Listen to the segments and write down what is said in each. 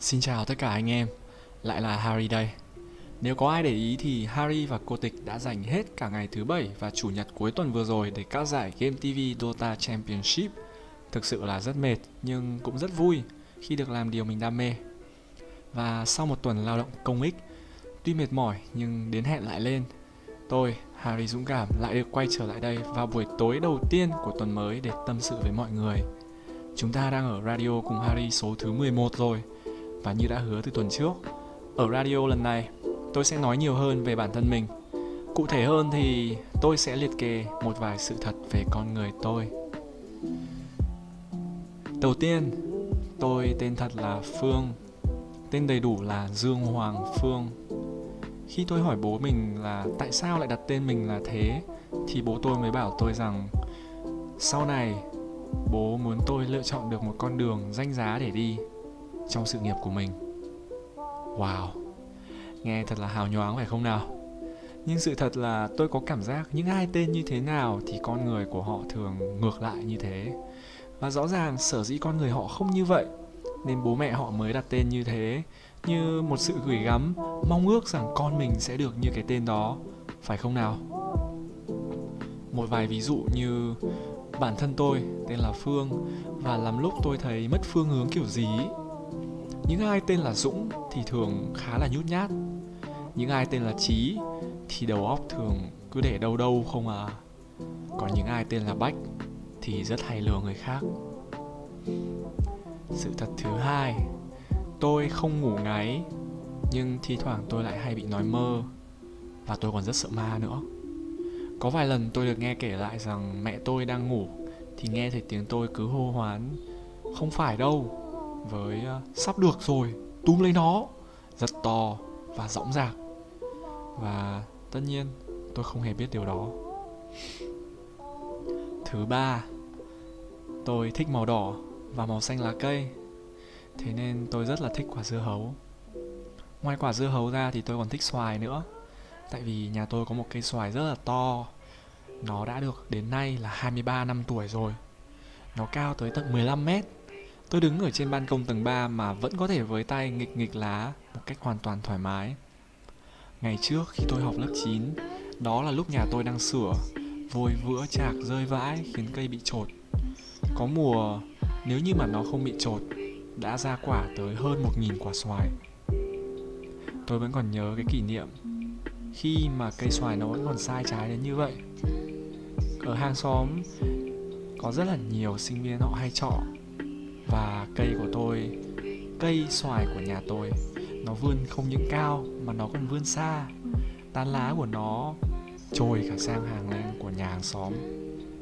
Xin chào tất cả anh em, lại là Harry đây. Nếu có ai để ý thì Harry và cô Tịch đã dành hết cả ngày thứ bảy và chủ nhật cuối tuần vừa rồi để các giải Game TV Dota Championship. Thực sự là rất mệt nhưng cũng rất vui khi được làm điều mình đam mê. Và sau một tuần lao động công ích, tuy mệt mỏi nhưng đến hẹn lại lên. Tôi, Harry Dũng Cảm lại được quay trở lại đây vào buổi tối đầu tiên của tuần mới để tâm sự với mọi người. Chúng ta đang ở radio cùng Harry số thứ 11 rồi và như đã hứa từ tuần trước, ở radio lần này tôi sẽ nói nhiều hơn về bản thân mình. Cụ thể hơn thì tôi sẽ liệt kê một vài sự thật về con người tôi. Đầu tiên, tôi tên thật là Phương. Tên đầy đủ là Dương Hoàng Phương. Khi tôi hỏi bố mình là tại sao lại đặt tên mình là thế thì bố tôi mới bảo tôi rằng sau này bố muốn tôi lựa chọn được một con đường danh giá để đi trong sự nghiệp của mình. Wow, nghe thật là hào nhoáng phải không nào? Nhưng sự thật là tôi có cảm giác những ai tên như thế nào thì con người của họ thường ngược lại như thế. Và rõ ràng sở dĩ con người họ không như vậy, nên bố mẹ họ mới đặt tên như thế. Như một sự gửi gắm, mong ước rằng con mình sẽ được như cái tên đó, phải không nào? Một vài ví dụ như bản thân tôi tên là phương, và làm lúc tôi thấy mất phương hướng kiểu gì những ai tên là dũng thì thường khá là nhút nhát. Những ai tên là trí thì đầu óc thường cứ để đâu đâu không à. Còn những ai tên là bách thì rất hay lừa người khác. Sự thật thứ hai, tôi không ngủ ngáy, nhưng thi thoảng tôi lại hay bị nói mơ. Và tôi còn rất sợ ma nữa. Có vài lần tôi được nghe kể lại rằng mẹ tôi đang ngủ thì nghe thấy tiếng tôi cứ hô hoán, không phải đâu với à, sắp được rồi, túm lấy nó rất to và rõng rạc và tất nhiên, tôi không hề biết điều đó. Thứ ba, tôi thích màu đỏ và màu xanh lá cây, thế nên tôi rất là thích quả dưa hấu. Ngoài quả dưa hấu ra thì tôi còn thích xoài nữa, tại vì nhà tôi có một cây xoài rất là to. Nó đã được đến nay là 23 năm tuổi rồi. Nó cao tới tận 15 mét. Tôi đứng ở trên ban công tầng 3 mà vẫn có thể với tay nghịch nghịch lá một cách hoàn toàn thoải mái. Ngày trước khi tôi học lớp 9, đó là lúc nhà tôi đang sửa, vôi vữa chạc rơi vãi khiến cây bị trột. Có mùa, nếu như mà nó không bị trột, đã ra quả tới hơn 1.000 quả xoài. Tôi vẫn còn nhớ cái kỷ niệm khi mà cây xoài nó vẫn còn sai trái đến như vậy. Ở hàng xóm có rất là nhiều sinh viên họ hay trọ và cây của tôi, cây xoài của nhà tôi. Nó vươn không những cao mà nó còn vươn xa. Tán lá của nó trồi cả sang hàng lên của nhà hàng xóm.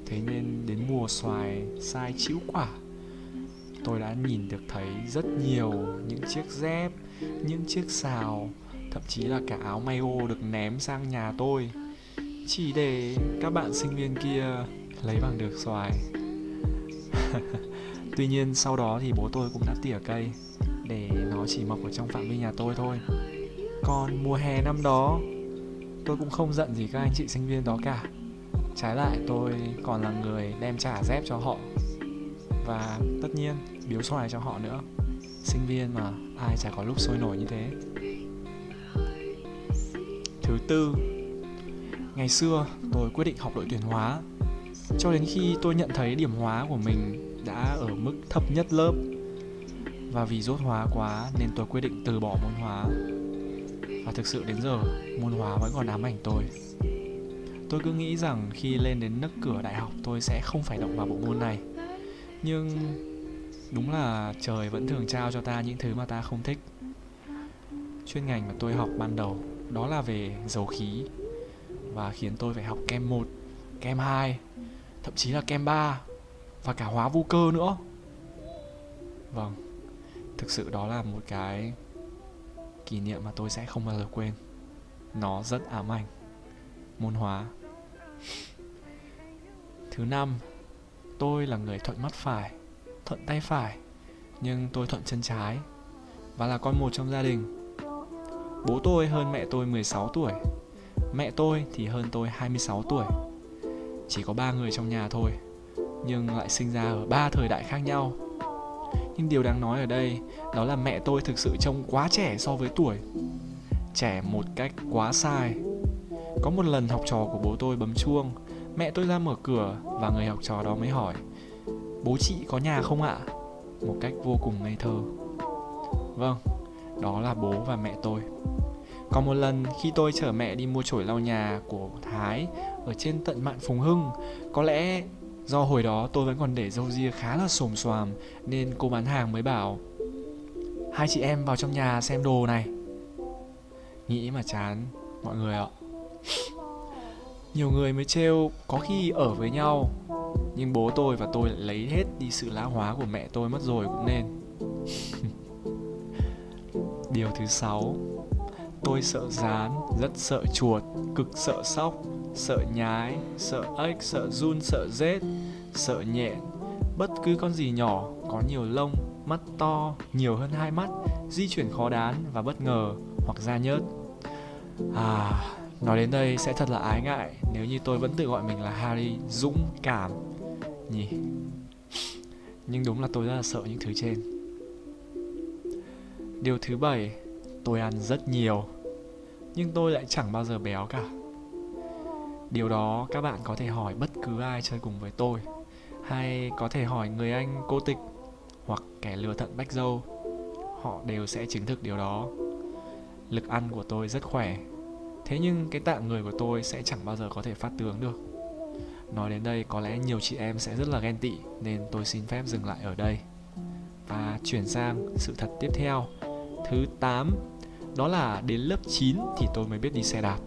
Thế nên đến mùa xoài sai chĩu quả, tôi đã nhìn được thấy rất nhiều những chiếc dép, những chiếc xào, thậm chí là cả áo may ô được ném sang nhà tôi, chỉ để các bạn sinh viên kia lấy bằng được xoài. Tuy nhiên sau đó thì bố tôi cũng đã tỉa cây để nó chỉ mọc ở trong phạm vi nhà tôi thôi. Còn mùa hè năm đó tôi cũng không giận gì các anh chị sinh viên đó cả. Trái lại tôi còn là người đem trả dép cho họ và tất nhiên biếu xoài cho họ nữa. Sinh viên mà ai chả có lúc sôi nổi như thế. Thứ tư, ngày xưa tôi quyết định học đội tuyển hóa cho đến khi tôi nhận thấy điểm hóa của mình đã ở mức thấp nhất lớp. Và vì rốt hóa quá nên tôi quyết định từ bỏ môn hóa. Và thực sự đến giờ môn hóa vẫn còn ám ảnh tôi. Tôi cứ nghĩ rằng khi lên đến nấc cửa đại học tôi sẽ không phải động vào bộ môn này. Nhưng đúng là trời vẫn thường trao cho ta những thứ mà ta không thích. Chuyên ngành mà tôi học ban đầu đó là về dầu khí. Và khiến tôi phải học kem 1, kem 2, thậm chí là kem 3 và cả hóa vô cơ nữa. Vâng thực sự đó là một cái kỷ niệm mà tôi sẽ không bao giờ quên. Nó rất ám ảnh, môn hóa. Thứ năm, tôi là người thuận mắt phải, thuận tay phải, nhưng tôi thuận chân trái và là con một trong gia đình. Bố tôi hơn mẹ tôi 16 tuổi, mẹ tôi thì hơn tôi 26 tuổi. Chỉ có ba người trong nhà thôi nhưng lại sinh ra ở ba thời đại khác nhau Nhưng điều đáng nói ở đây đó là mẹ tôi thực sự trông quá trẻ so với tuổi. Trẻ một cách quá sai. Có một lần học trò của bố tôi bấm chuông, mẹ tôi ra mở cửa và người học trò đó mới hỏi Bố chị có nhà không ạ? Một cách vô cùng ngây thơ. Vâng, đó là bố và mẹ tôi. Còn một lần khi tôi chở mẹ đi mua chổi lau nhà của Thái ở trên tận mạn Phùng Hưng, có lẽ do hồi đó tôi vẫn còn để râu ria khá là xồm xoàm nên cô bán hàng mới bảo hai chị em vào trong nhà xem đồ này. Nghĩ mà chán mọi người ạ. Nhiều người mới trêu có khi ở với nhau nhưng bố tôi và tôi lại lấy hết đi sự lão hóa của mẹ tôi mất rồi cũng nên. Điều thứ sáu Tôi sợ rán, rất sợ chuột, cực sợ sóc, sợ nhái, sợ ếch, sợ run, sợ rết, sợ nhện. Bất cứ con gì nhỏ, có nhiều lông, mắt to, nhiều hơn hai mắt, di chuyển khó đán và bất ngờ hoặc da nhớt. À, nói đến đây sẽ thật là ái ngại nếu như tôi vẫn tự gọi mình là Harry dũng cảm nhỉ. Nhưng đúng là tôi rất là sợ những thứ trên. Điều thứ bảy, tôi ăn rất nhiều nhưng tôi lại chẳng bao giờ béo cả điều đó các bạn có thể hỏi bất cứ ai chơi cùng với tôi. Hay có thể hỏi người anh cô tịch hoặc kẻ lừa thận bách dâu. Họ đều sẽ chứng thực điều đó. Lực ăn của tôi rất khỏe. Thế nhưng cái tạng người của tôi sẽ chẳng bao giờ có thể phát tướng được. Nói đến đây có lẽ nhiều chị em sẽ rất là ghen tị nên tôi xin phép dừng lại ở đây. Và chuyển sang sự thật tiếp theo. Thứ 8 đó là đến lớp 9 thì tôi mới biết đi xe đạp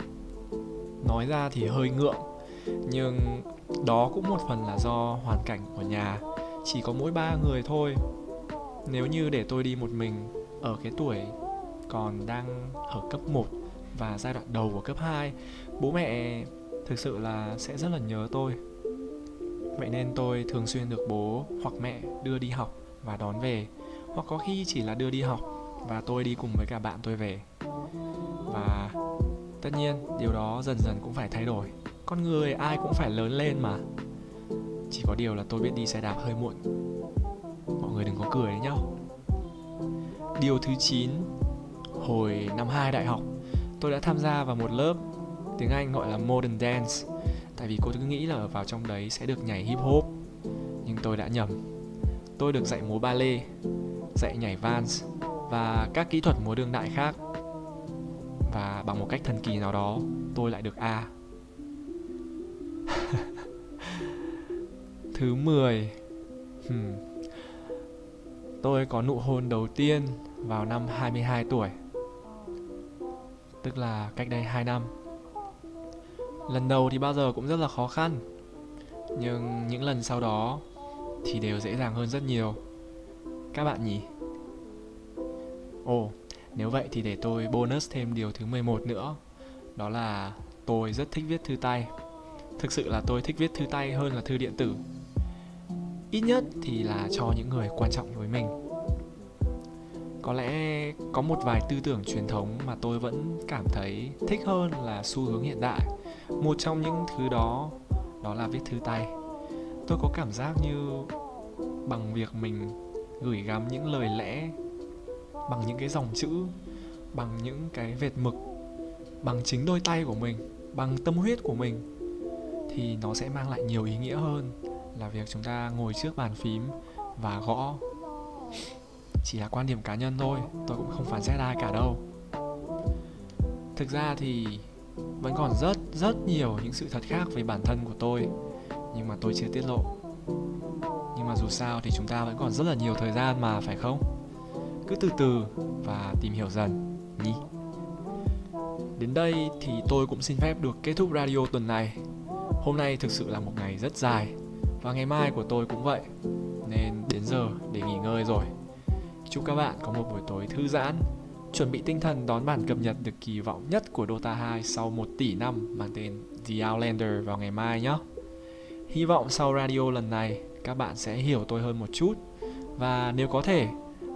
nói ra thì hơi ngượng, nhưng đó cũng một phần là do hoàn cảnh của nhà. Chỉ có mỗi ba người thôi. Nếu như để tôi đi một mình ở cái tuổi còn đang ở cấp 1 và giai đoạn đầu của cấp 2 bố mẹ thực sự là sẽ rất là nhớ tôi. Vậy nên tôi thường xuyên được bố hoặc mẹ đưa đi học và đón về, hoặc có khi chỉ là đưa đi học và tôi đi cùng với cả bạn tôi về. Và tất nhiên, điều đó dần dần cũng phải thay đổi. Con người ai cũng phải lớn lên mà. Chỉ có điều là tôi biết đi xe đạp hơi muộn. Mọi người đừng có cười đấy nhá điều thứ 9 hồi năm 2 đại học, tôi đã tham gia vào một lớp tiếng Anh gọi là Modern Dance. Tại vì cô cứ nghĩ là vào trong đấy sẽ được nhảy hip hop. Nhưng tôi đã nhầm. Tôi được dạy múa ballet, dạy nhảy vans và các kỹ thuật múa đương đại khác và bằng một cách thần kỳ nào đó tôi lại được A. Thứ 10 hmm. Tôi có nụ hôn đầu tiên vào năm 22 tuổi Tức là cách đây 2 năm Lần đầu thì bao giờ cũng rất là khó khăn Nhưng những lần sau đó thì đều dễ dàng hơn rất nhiều Các bạn nhỉ? Ồ, nếu vậy thì để tôi bonus thêm điều thứ 11 nữa. Đó là tôi rất thích viết thư tay. Thực sự là tôi thích viết thư tay hơn là thư điện tử. Ít nhất thì là cho những người quan trọng với mình. Có lẽ có một vài tư tưởng truyền thống mà tôi vẫn cảm thấy thích hơn là xu hướng hiện đại. Một trong những thứ đó đó là viết thư tay. Tôi có cảm giác như bằng việc mình gửi gắm những lời lẽ bằng những cái dòng chữ, bằng những cái vệt mực, bằng chính đôi tay của mình, bằng tâm huyết của mình, thì nó sẽ mang lại nhiều ý nghĩa hơn là việc chúng ta ngồi trước bàn phím và gõ. Chỉ là quan điểm cá nhân thôi, tôi cũng không phán xét ai cả đâu. Thực ra thì vẫn còn rất rất nhiều những sự thật khác về bản thân của tôi, nhưng mà tôi chưa tiết lộ. Nhưng mà dù sao thì chúng ta vẫn còn rất là nhiều thời gian mà, phải không? Cứ từ từ và tìm hiểu dần, nhỉ? Đến đây thì tôi cũng xin phép được kết thúc radio tuần này. Hôm nay thực sự là một ngày rất dài và ngày mai của tôi cũng vậy, nên đến giờ để nghỉ ngơi rồi. Chúc các bạn có một buổi tối thư giãn, chuẩn bị tinh thần đón bản cập nhật được kỳ vọng nhất của Dota 2 sau 1 tỷ năm mang tên The Outlander vào ngày mai nhé. Hy vọng sau radio lần này, các bạn sẽ hiểu tôi hơn một chút. Và nếu có thể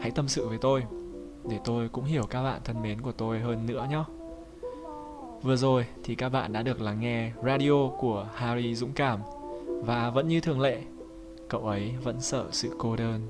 hãy tâm sự với tôi để tôi cũng hiểu các bạn thân mến của tôi hơn nữa nhé. Vừa rồi thì các bạn đã được lắng nghe radio của Harry Dũng Cảm và vẫn như thường lệ, cậu ấy vẫn sợ sự cô đơn